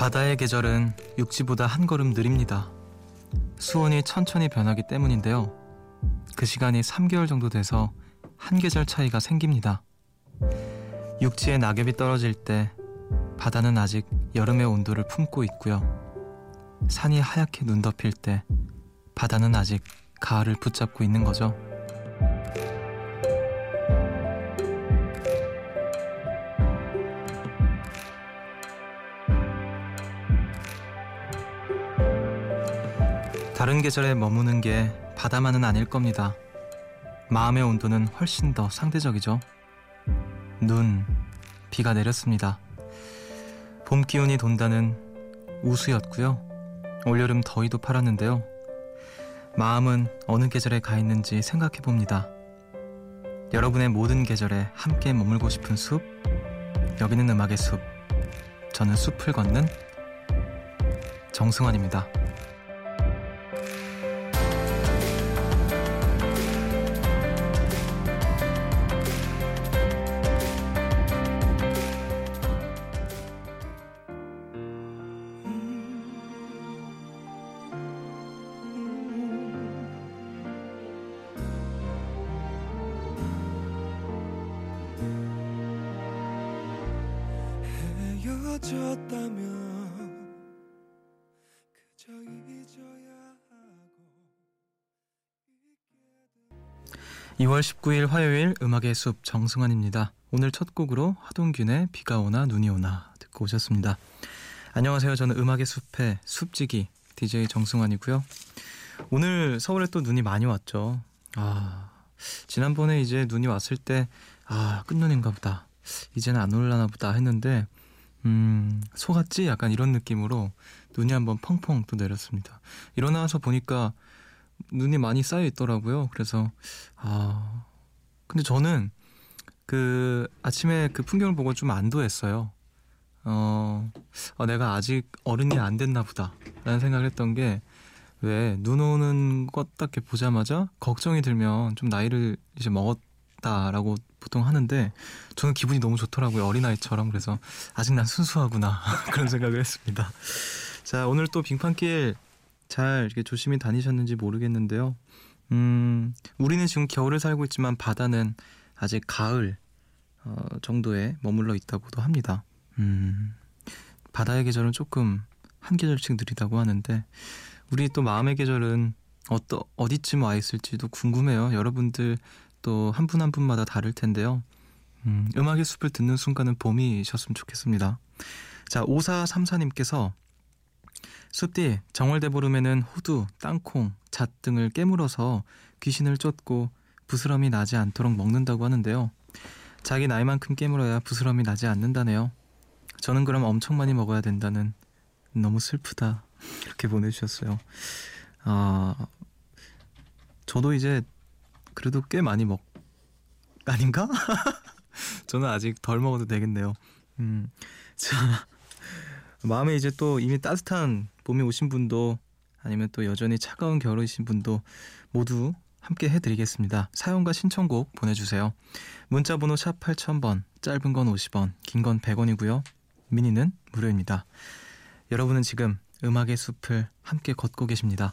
바다의 계절은 육지보다 한 걸음 느립니다. 수온이 천천히 변하기 때문인데요. 그 시간이 3개월 정도 돼서 한 계절 차이가 생깁니다. 육지에 낙엽이 떨어질 때 바다는 아직 여름의 온도를 품고 있고요. 산이 하얗게 눈 덮일 때 바다는 아직 가을을 붙잡고 있는 거죠. 다른 계절에 머무는 게 바다만은 아닐 겁니다. 마음의 온도는 훨씬 더 상대적이죠. 눈, 비가 내렸습니다. 봄 기운이 돈다는 우수였고요. 올여름 더위도 팔았는데요. 마음은 어느 계절에 가 있는지 생각해 봅니다. 여러분의 모든 계절에 함께 머물고 싶은 숲, 여기는 음악의 숲. 저는 숲을 걷는 정승환입니다. 헤어졌다면 그저 잊어야 하고 2월 19일 화요일 음악의 숲 정승환입니다. 오늘 첫 곡으로 하동균의 비가 오나 눈이 오나 듣고 오셨습니다. 안녕하세요. 저는 음악의 숲의 숲지기 DJ 정승환이고요. 오늘 서울에 또 눈이 많이 왔죠. 아, 지난번에 이제 눈이 왔을 때, 아, 끝눈인가 보다. 이제는 안 올라나 보다 했는데, 음, 속았지? 약간 이런 느낌으로 눈이 한번 펑펑 또 내렸습니다. 일어나서 보니까 눈이 많이 쌓여 있더라고요. 그래서, 아, 근데 저는 그 아침에 그 풍경을 보고 좀 안도했어요. 어, 어 내가 아직 어른이 안 됐나 보다. 라는 생각을 했던 게, 왜 눈 오는 것딱 보자마자 걱정이 들면 좀 나이를 이제 먹었 다라고 보통 하는데 저는 기분이 너무 좋더라고요 어린아이처럼. 그래서 아직 난 순수하구나 그런 생각을 했습니다. 자 오늘 또 빙판길 잘 이렇게 조심히 다니셨는지 모르겠는데요. 음 우리는 지금 겨울을 살고 있지만 바다는 아직 가을 어, 정도에 머물러 있다고도 합니다. 음 바다의 계절은 조금 한 계절씩 느리다고 하는데 우리 또 마음의 계절은 어떠, 어디쯤 와 있을지도 궁금해요. 여러분들 또 한분한 한 분마다 다를 텐데요. 음, 음악의 숲을 듣는 순간은 봄이셨으면 좋겠습니다. 자, 5434님께서 숲뒤 정월대보름에는 호두, 땅콩, 잣 등을 깨물어서 귀신을 쫓고 부스럼이 나지 않도록 먹는다고 하는데요. 자기 나이만큼 깨물어야 부스럼이 나지 않는다네요. 저는 그럼 엄청 많이 먹어야 된다는 너무 슬프다 이렇게 보내주셨어요. 아 저도 이제 그래도 꽤 많이 먹 아닌가? 저는 아직 덜 먹어도 되겠네요. 음, 자 마음에 이제 또 이미 따뜻한 봄이 오신 분도 아니면 또 여전히 차가운 겨울이신 분도 모두 함께 해드리겠습니다. 사연과 신청곡 보내주세요. 문자번호 샵 8000번, 짧은 건 50원, 긴 건 100원이고요. 미니는 무료입니다. 여러분은 지금 음악의 숲을 함께 걷고 계십니다.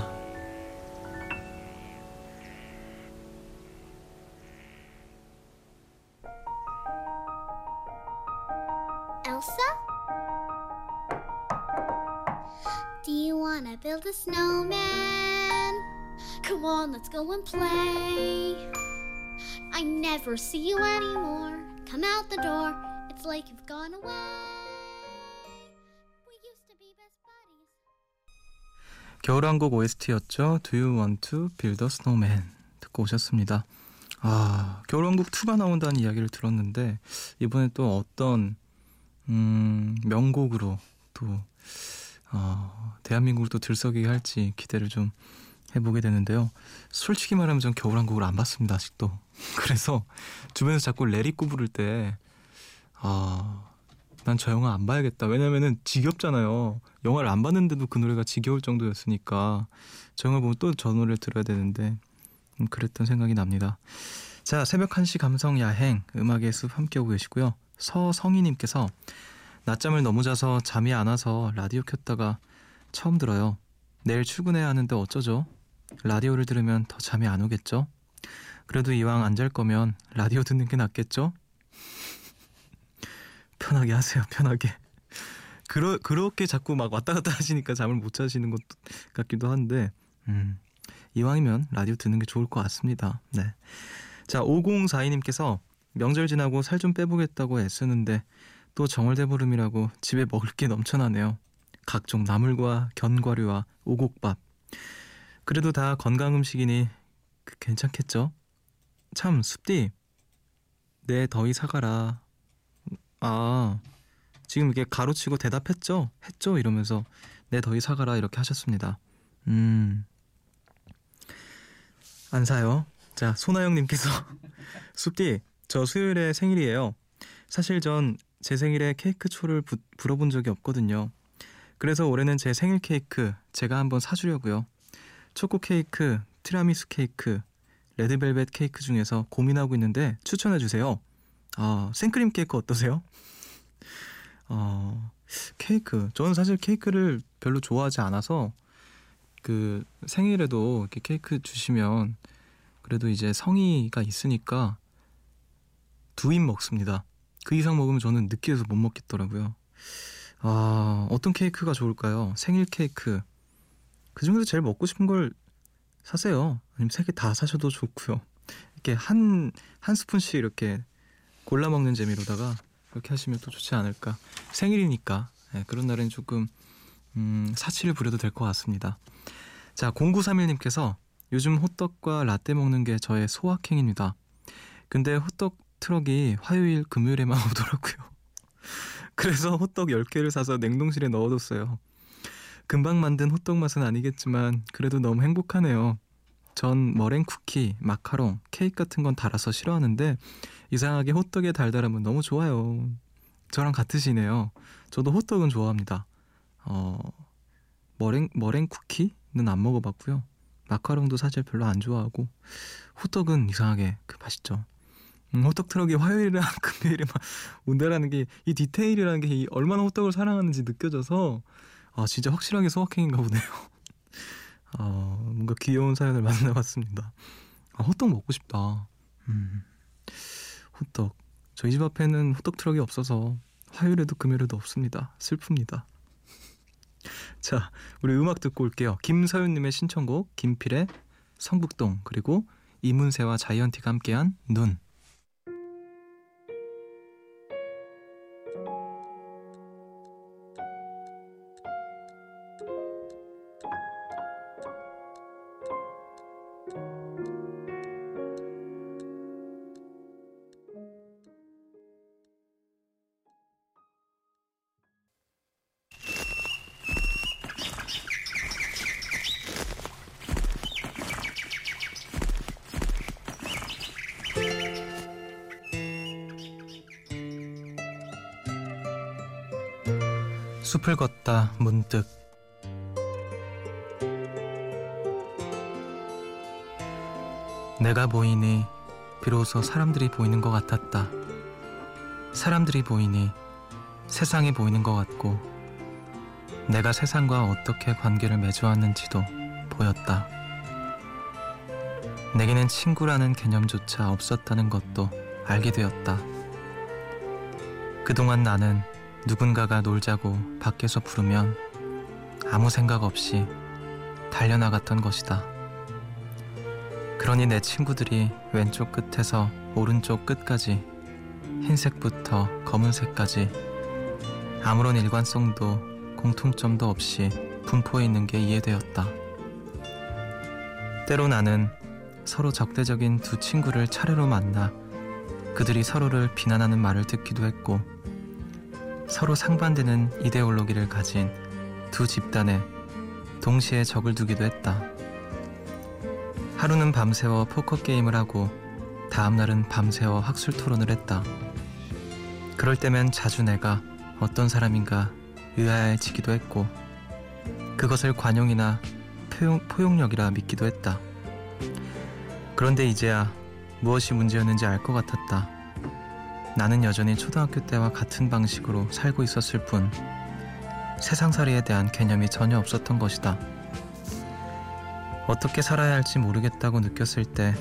go and play. I never see you anymore. Come out the door. It's like you've gone away. We used to be best buddies. 겨울왕국 OST였죠. Do you want to build a snowman? 듣고 오셨습니다. 아, 겨울왕국 2가 나온다는 이야기를 들었는데 이번에 또 어떤 음, 명곡으로 또 어, 대한민국을 또 들썩이게 할지 기대를 좀 해보게 되는데요. 솔직히 말하면 전 겨울왕국을 안 봤습니다 아직도. 그래서 주변에서 자꾸 레리꼬 부를 때 아, 난 저 영화 안 봐야겠다. 왜냐면은 지겹잖아요. 영화를 안 봤는데도 그 노래가 지겨울 정도였으니까 저 영화 보면 또 저 노래를 들어야 되는데 음, 그랬던 생각이 납니다. 자, 새벽 1시 감성 야행 음악의 숲 함께하고 계시고요. 서성희님께서 낮잠을 너무 자서 잠이 안 와서 라디오 켰다가 처음 들어요. 내일 출근해야 하는데 어쩌죠? 라디오를 들으면 더 잠이 안 오겠죠? 그래도 이왕 안 잘 거면 라디오 듣는 게 낫겠죠? 편하게 하세요, 편하게. 그러, 그렇게 자꾸 막 왔다 갔다 하시니까 잠을 못 자시는 것 같기도 한데, 음, 이왕이면 라디오 듣는 게 좋을 것 같습니다. 네. 자, 5042님께서 명절 지나고 살 좀 빼보겠다고 애쓰는데 또 정월대보름이라고 집에 먹을 게 넘쳐나네요. 각종 나물과 견과류와 오곡밥. 그래도 다 건강 음식이니 그 괜찮겠죠? 참 숲디 내 더위 사가라. 아 지금 이게 가로치고 대답했죠? 했죠? 이러면서 내 더위 사가라 이렇게 하셨습니다. 음. 안 사요. 자, 소나영님께서 숲디 저 수요일에 생일이에요. 사실 전 제 생일에 케이크 초를 부, 불어본 적이 없거든요. 그래서 올해는 제 생일 케이크 제가 한번 사주려고요. 초코 케이크, 티라미수 케이크, 레드벨벳 케이크 중에서 고민하고 있는데 추천해 주세요. 아, 생크림 케이크 어떠세요? 어, 케이크. 저는 사실 케이크를 별로 좋아하지 않아서 그 생일에도 이렇게 케이크 주시면 그래도 이제 성의가 있으니까 두 입 먹습니다. 그 이상 먹으면 저는 느끼해서 못 먹겠더라고요. 아, 어떤 케이크가 좋을까요? 생일 케이크. 그 중에서 제일 먹고 싶은 걸 사세요. 아니면 세 개 다 사셔도 좋고요. 이렇게 한, 한 스푼씩 이렇게 골라 먹는 재미로다가 그렇게 하시면 또 좋지 않을까. 생일이니까. 네, 그런 날엔 조금, 음, 사치를 부려도 될 것 같습니다. 자, 0931님께서 요즘 호떡과 라떼 먹는 게 저의 소확행입니다. 근데 호떡 트럭이 화요일, 금요일에만 오더라고요. 그래서 호떡 10개를 사서 냉동실에 넣어뒀어요. 금방 만든 호떡 맛은 아니겠지만 그래도 너무 행복하네요. 전 머랭 쿠키, 마카롱, 케이크 같은 건 달아서 싫어하는데 이상하게 호떡의 달달함은 너무 좋아요. 저랑 같으시네요. 저도 호떡은 좋아합니다. 어, 머랭 머랭 쿠키는 안 먹어봤고요. 마카롱도 사실 별로 안 좋아하고 호떡은 이상하게 그 맛있죠. 음, 호떡 트럭이 화요일이랑 금요일에 막 온다라는 게 이 디테일이라는 게 얼마나 호떡을 사랑하는지 느껴져서 아 진짜 확실하게 소확행인가 보네요. 어, 뭔가 귀여운 사연을 만나봤습니다. 아, 호떡 먹고 싶다. 음, 호떡. 저희 집 앞에는 호떡 트럭이 없어서 화요일에도 금요일에도 없습니다. 슬픕니다. 자, 우리 음악 듣고 올게요. 김서윤님의 신청곡 김필의 성북동 그리고 이문세와 자이언티가 함께한 눈. 숲을 걷다 문득 내가 보이니 비로소 사람들이 보이는 것 같았다. 사람들이 보이니 세상이 보이는 것 같고 내가 세상과 어떻게 관계를 맺어왔는지도 보였다. 내게는 친구라는 개념조차 없었다는 것도 알게 되었다. 그동안 나는 누군가가 놀자고 밖에서 부르면 아무 생각 없이 달려나갔던 것이다. 그러니 내 친구들이 왼쪽 끝에서 오른쪽 끝까지 흰색부터 검은색까지 아무런 일관성도 공통점도 없이 분포해 있는 게 이해되었다. 때로 나는 서로 적대적인 두 친구를 차례로 만나 그들이 서로를 비난하는 말을 듣기도 했고 서로 상반되는 이데올로기를 가진 두 집단에 동시에 적을 두기도 했다. 하루는 밤새워 포커 게임을 하고 다음 날은 밤새워 학술 토론을 했다. 그럴 때면 자주 내가 어떤 사람인가 의아해지기도 했고 그것을 관용이나 포용, 포용 력이라 믿기도 했다. 그런데 이제야 무엇이 문제였는지 알 것 같았다. 나는 여전히 초등학교 때와 같은 방식으로 살고 있었을 뿐 세상살이에 대한 개념이 전혀 없었던 것이다. 어떻게 살아야 할지 모르겠다고 느꼈을 때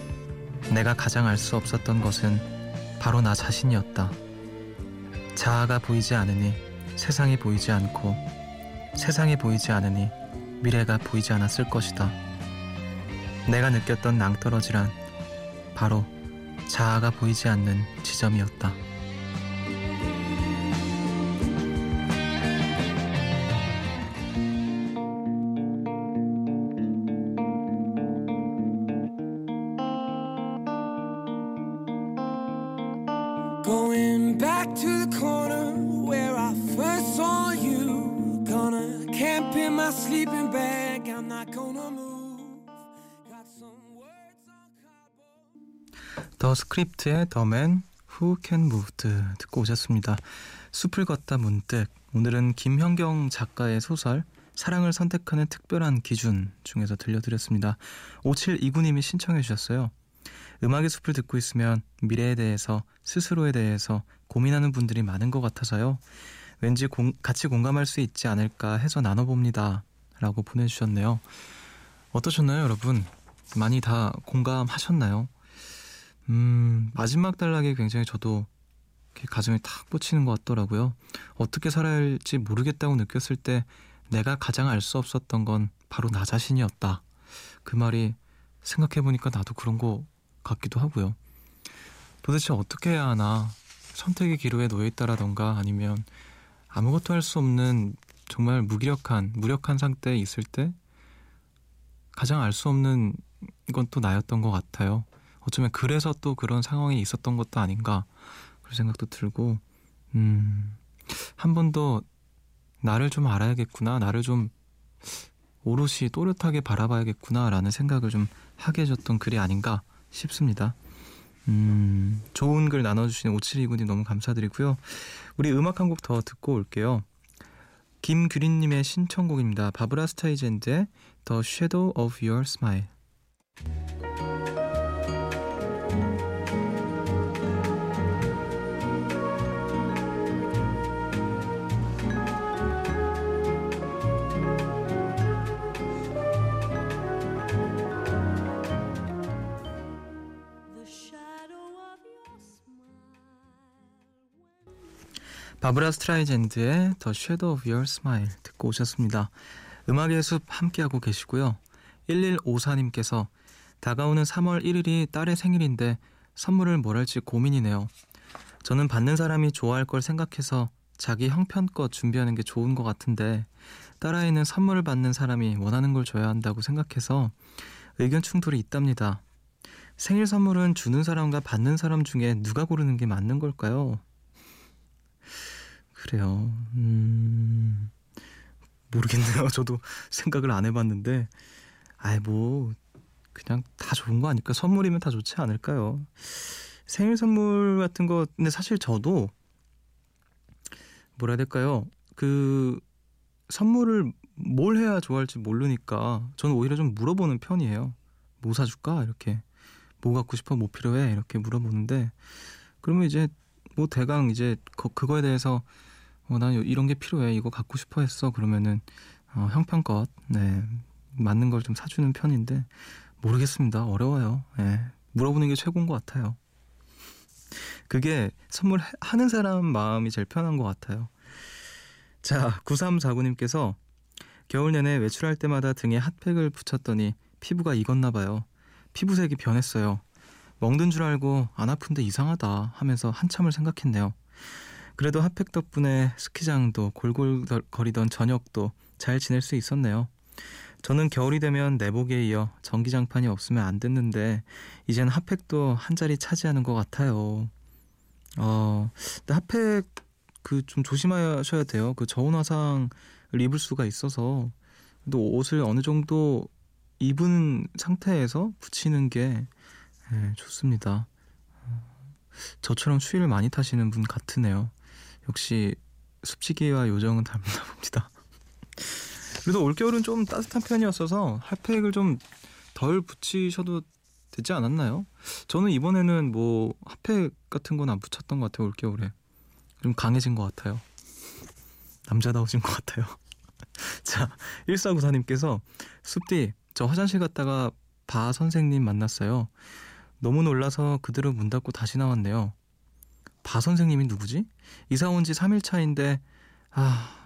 내가 가장 알 수 없었던 것은 바로 나 자신이었다. 자아가 보이지 않으니 세상이 보이지 않고 세상이 보이지 않으니 미래가 보이지 않았을 것이다. 내가 느꼈던 낭떠러지란 바로 자아가 보이지 않는 지점이었다. 더 스크립트의 Man Who Can 듣고 오셨습니다. 숲을 걷다 문득 오늘은 김현경 작가의 소설 사랑을 선택하는 특별한 기준 중에서 들려드렸습니다. 5729님이 신청해 주셨어요. 음악의 숲을 듣고 있으면 미래에 대해서 스스로에 대해서 고민하는 분들이 많은 것 같아서요. 왠지 공, 같이 공감할 수 있지 않을까 해서 나눠봅니다. 라고 보내주셨네요. 어떠셨나요, 여러분? 많이 다 공감하셨나요? 음, 마지막 단락에 굉장히 저도 가슴에 탁 꽂히는 것 같더라고요. 어떻게 살아야 할지 모르겠다고 느꼈을 때 내가 가장 알 수 없었던 건 바로 나 자신이었다. 그 말이 생각해보니까 나도 그런 거 같기도 하고요. 도대체 어떻게 해야 하나 선택의 기로에 놓여 있다라던가 아니면 아무것도 할 수 없는 정말 무기력한 무력한 상태에 있을 때 가장 알 수 없는 건 또 나였던 것 같아요. 어쩌면 그래서 또 그런 상황이 있었던 것도 아닌가 그런 생각도 들고 음, 한 번 더 나를 좀 알아야겠구나 나를 좀 오롯이 또렷하게 바라봐야겠구나라는 생각을 좀 하게 해줬던 글이 아닌가 싶습니다. 음, 좋은 글 나눠주신 5729님 너무 감사드리고요. 우리 음악 한 곡 더 듣고 올게요. 김규린님의 신청곡입니다. 바브라 스타이젠드의 The Shadow of Your Smile. 바브라 스트라이젠드의 The Shadow of Your Smile 듣고 오셨습니다. 음악의 숲 함께하고 계시고요. 1154님께서 다가오는 3월 1일이 딸의 생일인데 선물을 뭘 할지 고민이네요. 저는 받는 사람이 좋아할 걸 생각해서 자기 형편껏 준비하는 게 좋은 것 같은데 딸아이는 선물을 받는 사람이 원하는 걸 줘야 한다고 생각해서 의견 충돌이 있답니다. 생일 선물은 주는 사람과 받는 사람 중에 누가 고르는 게 맞는 걸까요? 그래요. 음, 모르겠네요. 저도 생각을 안 해봤는데, 아이, 뭐, 그냥 다 좋은 거 아닐까? 선물이면 다 좋지 않을까요? 생일 선물 같은 거, 근데 사실 저도, 뭐라 해야 될까요? 그, 선물을 뭘 해야 좋아할지 모르니까, 저는 오히려 좀 물어보는 편이에요. 뭐 사줄까? 이렇게. 뭐 갖고 싶어? 뭐 필요해? 이렇게 물어보는데, 그러면 이제, 뭐 대강 이제 그, 그거에 대해서 어, 난 이런 게 필요해. 이거 갖고 싶어 했어. 그러면은 어, 형편껏 네, 맞는 걸 좀 사주는 편인데 모르겠습니다. 어려워요. 예. 물어보는 게 최고인 것 같아요. 그게 선물하는 사람 마음이 제일 편한 것 같아요. 자, 9349님께서 겨울 내내 외출할 때마다 등에 핫팩을 붙였더니 피부가 익었나 봐요. 피부색이 변했어요. 멍든 줄 알고 안 아픈데 이상하다 하면서 한참을 생각했네요. 그래도 핫팩 덕분에 스키장도 골골거리던 저녁도 잘 지낼 수 있었네요. 저는 겨울이 되면 내복에 이어 전기장판이 없으면 안 됐는데 이젠 핫팩도 한 자리 차지하는 것 같아요. 어, 근데 핫팩 그 좀 조심하셔야 돼요. 그 저온 화상 입을 수가 있어서 또 옷을 어느 정도 입은 상태에서 붙이는 게 네, 좋습니다. 저처럼 추위를 많이 타시는 분 같으네요. 역시 숲지기와 요정은 닮나 봅니다. 그래도 올겨울은 좀 따뜻한 편이었어서 핫팩을 좀 덜 붙이셔도 되지 않았나요? 저는 이번에는 뭐 핫팩 같은 건 안 붙였던 것 같아요 올겨울에. 좀 강해진 것 같아요. 남자다워진 것 같아요. 자 1494님께서 숲디 저 화장실 갔다가 바 선생님 만났어요. 너무 놀라서 그대로 문 닫고 다시 나왔네요. 바 선생님이 누구지? 이사 온 지 3일 차인데 아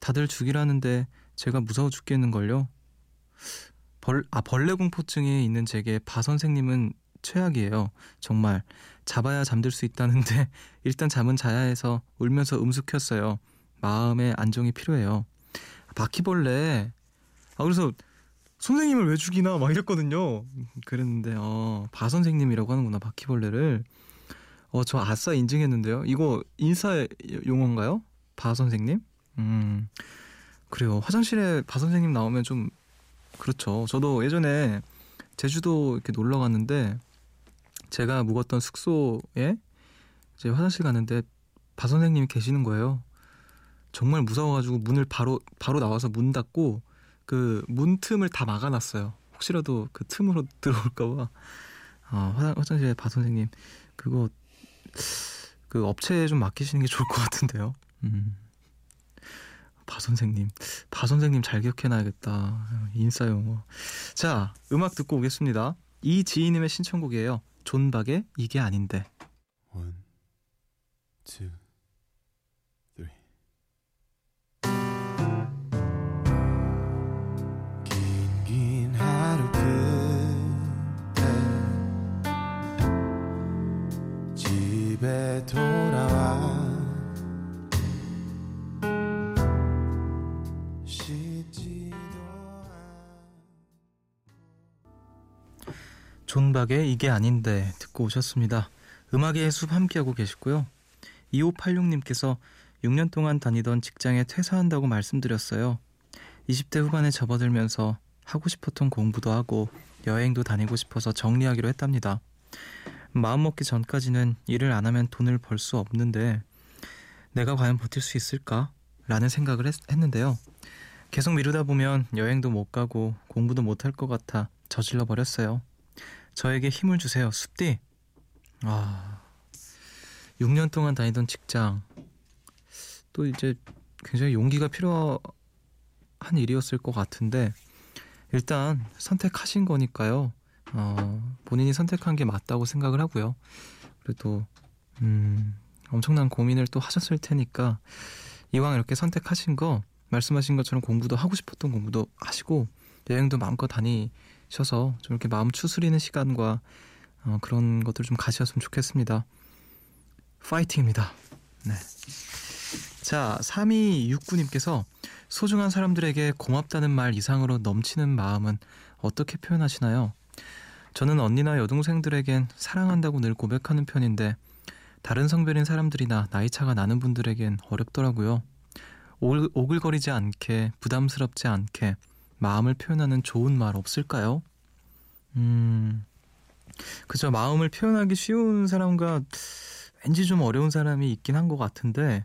다들 죽이라는데 제가 무서워 죽겠는걸요 벌, 아, 벌레 공포증이 있는 제게 바 선생님은 최악이에요. 정말 잡아야 잠들 수 있다는데 일단 잠은 자야 해서 울면서 음숙혔어요. 마음의 안정이 필요해요. 바퀴벌레. 아 그래서 선생님을 왜 죽이나 막 이랬거든요. 그랬는데 어, 바 선생님이라고 하는구나 바퀴벌레를. 어 저 아싸 인증했는데요. 이거 인사 용어인가요? 바 선생님? 음 그래요. 화장실에 바 선생님 나오면 좀 그렇죠. 저도 예전에 제주도 이렇게 놀러 갔는데 제가 묵었던 숙소에 이제 화장실 갔는데 바 선생님이 계시는 거예요. 정말 무서워가지고 문을 바로 바로 나와서 문 닫고 그 문 틈을 다 막아놨어요. 혹시라도 그 틈으로 들어올까봐. 아, 화, 화장실에 바 선생님 그거 그 업체에 좀 맡기시는 게 좋을 것 같은데요. 음. 바 선생님, 바 선생님 잘 기억해놔야겠다. 인싸 용어. 자, 음악 듣고 오겠습니다. 이지희님의 신청곡이에요. 존박의 이게 아닌데. One, two. 긴긴 하루 끝에 집에 돌아 존박의 이게 아닌데 듣고 오셨습니다. 음악의 숲 함께하고 계시고요. 2586님께서 6년 동안 다니던 직장에 퇴사한다고 말씀드렸어요. 20대 후반에 접어들면서 하고 싶었던 공부도 하고 여행도 다니고 싶어서 정리하기로 했답니다. 마음 먹기 전까지는 일을 안 하면 돈을 벌 수 없는데 내가 과연 버틸 수 있을까? 라는 생각을 했, 했는데요. 계속 미루다 보면 여행도 못 가고 공부도 못 할 것 같아 저질러 버렸어요. 저에게 힘을 주세요. 숲디. 아, 6년 동안 다니던 직장. 또 이제 굉장히 용기가 필요한 일이었을 것 같은데, 일단 선택하신 거니까요. 어, 본인이 선택한 게 맞다고 생각을 하고요. 그래도, 음, 엄청난 고민을 또 하셨을 테니까, 이왕 이렇게 선택하신 거, 말씀하신 것처럼 공부도 하고 싶었던 공부도 하시고, 여행도 마음껏 다니, 셔서 좀 이렇게 마음 추스리는 시간과 어, 그런 것들 좀 가지셨으면 좋겠습니다. 파이팅입니다. 네. 자, 3269님께서 소중한 사람들에게 고맙다는 말 이상으로 넘치는 마음은 어떻게 표현하시나요? 저는 언니나 여동생들에겐 사랑한다고 늘 고백하는 편인데 다른 성별인 사람들이나 나이차가 나는 분들에겐 어렵더라고요. 오글거리지 않게 부담스럽지 않게 마음을 표현하는 좋은 말 없을까요? 음, 그죠. 마음을 표현하기 쉬운 사람과 왠지 좀 어려운 사람이 있긴 한 것 같은데,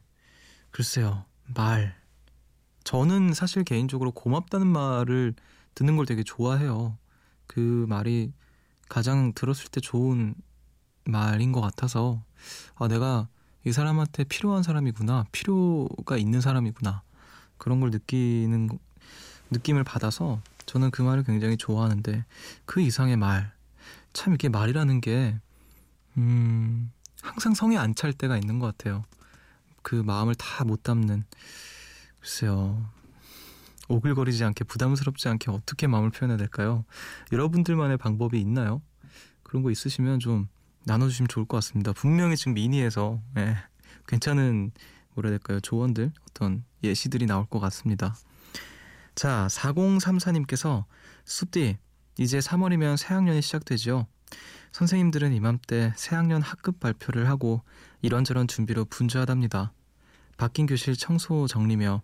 글쎄요, 말. 저는 사실 개인적으로 고맙다는 말을 듣는 걸 되게 좋아해요. 그 말이 가장 들었을 때 좋은 말인 것 같아서, 아, 내가 이 사람한테 필요한 사람이구나, 필요가 있는 사람이구나, 그런 걸 느끼는 느낌을 받아서 저는 그 말을 굉장히 좋아하는데 그 이상의 말. 참 이게 말이라는 게, 음, 항상 성에 안 찰 때가 있는 것 같아요. 그 마음을 다 못 담는. 글쎄요. 오글거리지 않게 부담스럽지 않게 어떻게 마음을 표현해야 될까요? 여러분들만의 방법이 있나요? 그런 거 있으시면 좀 나눠주시면 좋을 것 같습니다. 분명히 지금 미니에서 예, 괜찮은 뭐라 해야 될까요? 조언들 어떤 예시들이 나올 것 같습니다. 자, 4034님께서 숲디 이제 3월이면 새학년이 시작되죠. 선생님들은 이맘때 새학년 학급 발표를 하고 이런저런 준비로 분주하답니다. 바뀐 교실 청소 정리며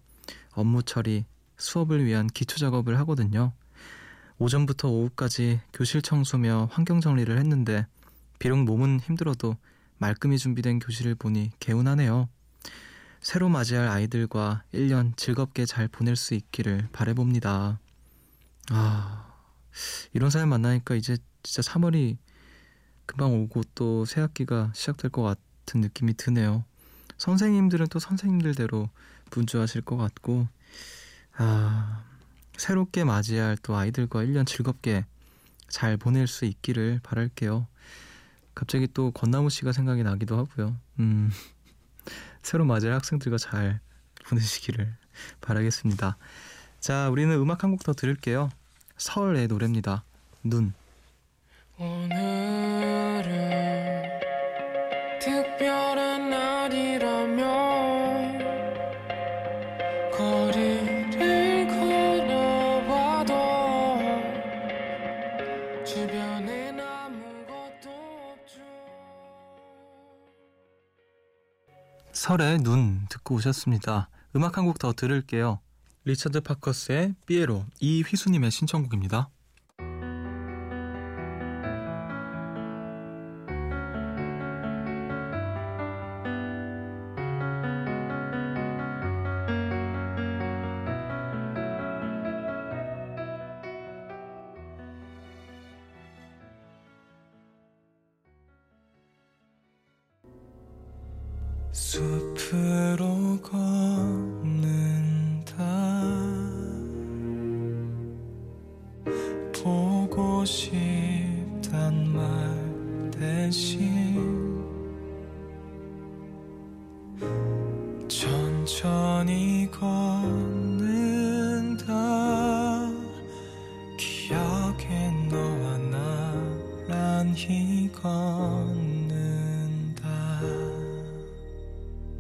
업무 처리, 수업을 위한 기초 작업을 하거든요. 오전부터 오후까지 교실 청소며 환경 정리를 했는데 비록 몸은 힘들어도 말끔히 준비된 교실을 보니 개운하네요. 새로 맞이할 아이들과 1년 즐겁게 잘 보낼 수 있기를 바래봅니다. 아, 이런 사람 만나니까 이제 진짜 3월이 금방 오고 또 새 학기가 시작될 것 같은 느낌이 드네요. 선생님들은 또 선생님들대로 분주하실 것 같고, 아, 새롭게 맞이할 또 아이들과 1년 즐겁게 잘 보낼 수 있기를 바랄게요. 갑자기 또 권나무 씨가 생각이 나기도 하고요. 음, 새로 맞이할 학생들과 잘 보내시기를 바라겠습니다. 자, 우리는 음악 한 곡 더 들을게요. 서울의 노래입니다. 눈. 오늘은 설의 눈 듣고 오셨습니다. 음악 한 곡 더 들을게요. 리차드 파커스의 삐에로 이휘수님의 신청곡입니다. 숲으로 걷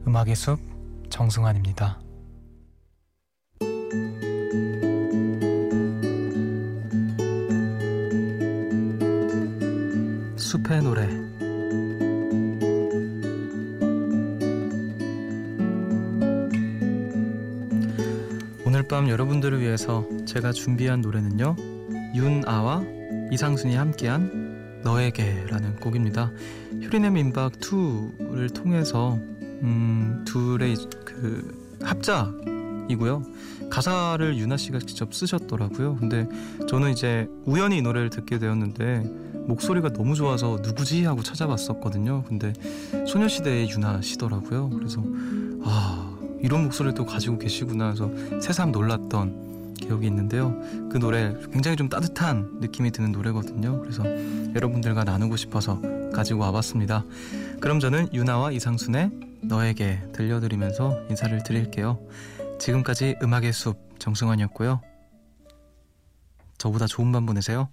음악의 숲 정승환입니다. 숲의 노래 오늘 밤 여러분들을 위해서 제가 준비한 노래는요 윤아와 이상순이 함께한 너에게라는 곡입니다. 휴리네 민박 2를 통해서 음, 둘의 그 합작이고요. 가사를 유나 씨가 직접 쓰셨더라고요. 근데 저는 이제 우연히 이 노래를 듣게 되었는데 목소리가 너무 좋아서 누구지 하고 찾아봤었거든요. 근데 소녀시대의 유나 씨더라고요. 그래서 아 이런 목소리를 또 가지고 계시구나 해서 새삼 놀랐던 기억이 있는데요. 그 노래 굉장히 좀 따뜻한 느낌이 드는 노래거든요. 그래서 여러분들과 나누고 싶어서 가지고 와봤습니다. 그럼 저는 유나와 이상순의 너에게 들려드리면서 인사를 드릴게요. 지금까지 음악의 숲 정승환이었고요. 저보다 좋은 밤 보내세요.